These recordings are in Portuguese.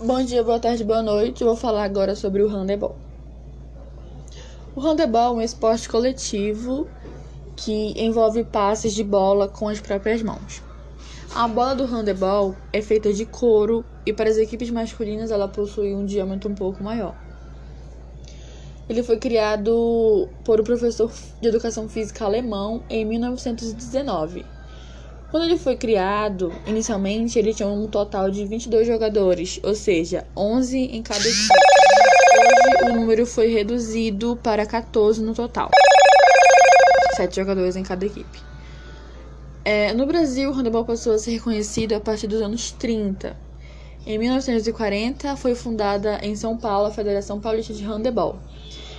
Bom dia, boa tarde, boa noite. Vou falar agora sobre o handebol. O handebol é um esporte coletivo que envolve passes de bola com as próprias mãos. A bola do handebol é feita de couro e para as equipes masculinas ela possui um diâmetro um pouco maior. Ele foi criado por um professor de educação física alemão em 1919 quando ele foi criado, inicialmente ele tinha um total de 22 jogadores, ou seja, 11 em cada equipe. Hoje o número foi reduzido para 14 no total. 7 jogadores em cada equipe. É, no Brasil, o handebol passou a ser reconhecido a partir dos anos 30. Em 1940, foi fundada em São Paulo a Federação Paulista de Handebol.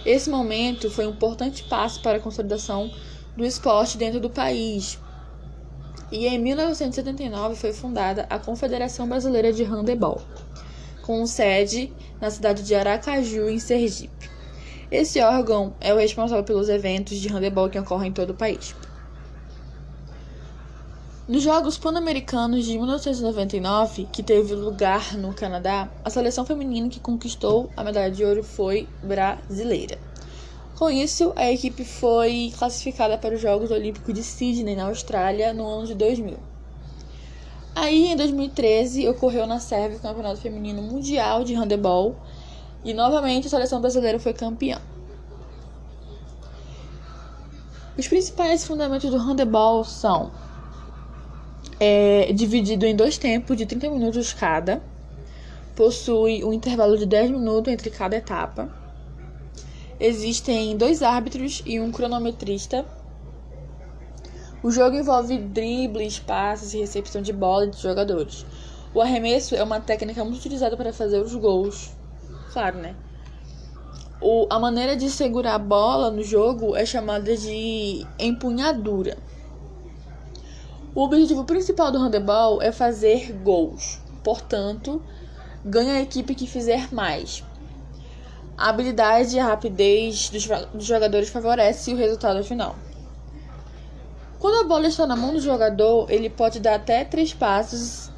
Esse momento foi um importante passo para a consolidação do esporte dentro do país, e em 1979 foi fundada a Confederação Brasileira de Handebol, com sede na cidade de Aracaju, em Sergipe. Esse órgão é o responsável pelos eventos de handebol que ocorrem em todo o país. Nos Jogos Pan-Americanos de 1999, que teve lugar no Canadá, a seleção feminina que conquistou a medalha de ouro foi brasileira. Com isso, a equipe foi classificada para os Jogos Olímpicos de Sydney, na Austrália, no ano de 2000. Aí, em 2013, ocorreu na Sérvia o Campeonato Feminino Mundial de Handebol e novamente a seleção brasileira foi campeã. Os principais fundamentos do handebol são é, dividido em dois tempos de 30 minutos cada, possui um intervalo de 10 minutos entre cada etapa Existem dois árbitros e um cronometrista. O jogo envolve dribles, passes e recepção de bola entre jogadores. O arremesso é uma técnica muito utilizada para fazer os gols. Claro, né? O, a maneira de segurar a bola no jogo é chamada de empunhadura. O objetivo principal do handebol é fazer gols. Portanto, ganha a equipe que fizer mais. A habilidade e a rapidez dos jogadores favorece o resultado final. Quando a bola está na mão do jogador, ele pode dar até três passos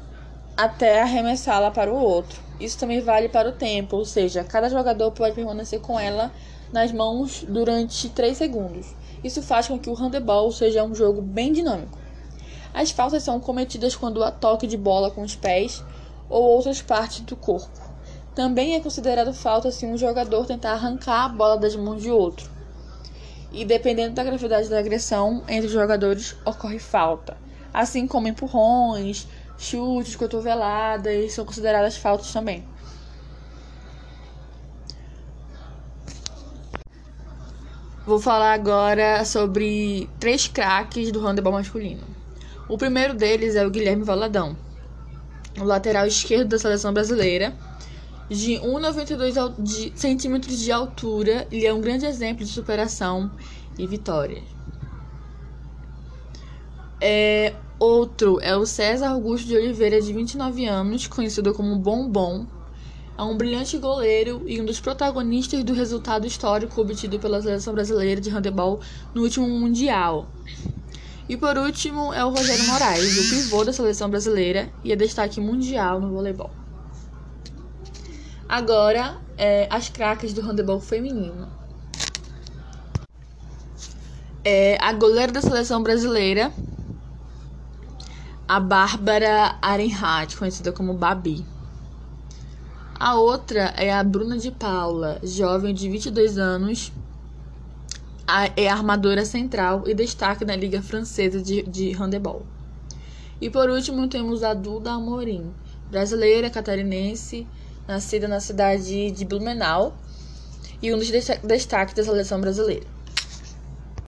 até arremessá-la para o outro. Isso também vale para o tempo, ou seja, cada jogador pode permanecer com ela nas mãos durante 3 segundos. Isso faz com que o handebol seja um jogo bem dinâmico. As faltas são cometidas quando há toque de bola com os pés ou outras partes do corpo. Também é considerado falta se um jogador tentar arrancar a bola das mãos de outro. E dependendo da gravidade da agressão entre os jogadores, ocorre falta. Assim como empurrões, chutes, cotoveladas são consideradas faltas também. Vou falar agora sobre três craques do handebol masculino. O primeiro deles é o Guilherme Valadão, o lateral esquerdo da seleção brasileira de 1,92 centímetros de altura, ele é um grande exemplo de superação e vitória. É, outro é o César Augusto de Oliveira, de 29 anos, conhecido como Bombom. É um brilhante goleiro e um dos protagonistas do resultado histórico obtido pela seleção brasileira de handebol no último Mundial. E por último é o Rogério Moraes, o pivô da seleção brasileira e é destaque mundial no voleibol. Agora, é, as craques do handebol feminino. É, a goleira da seleção brasileira, a Bárbara Arenhardt, conhecida como Babi. A outra é a Bruna de Paula, jovem de 22 anos, é armadora central e destaque na Liga Francesa de, de Handebol. E por último temos a Duda Amorim, brasileira catarinense, nascida na cidade de Blumenau e um dos destaques da seleção brasileira.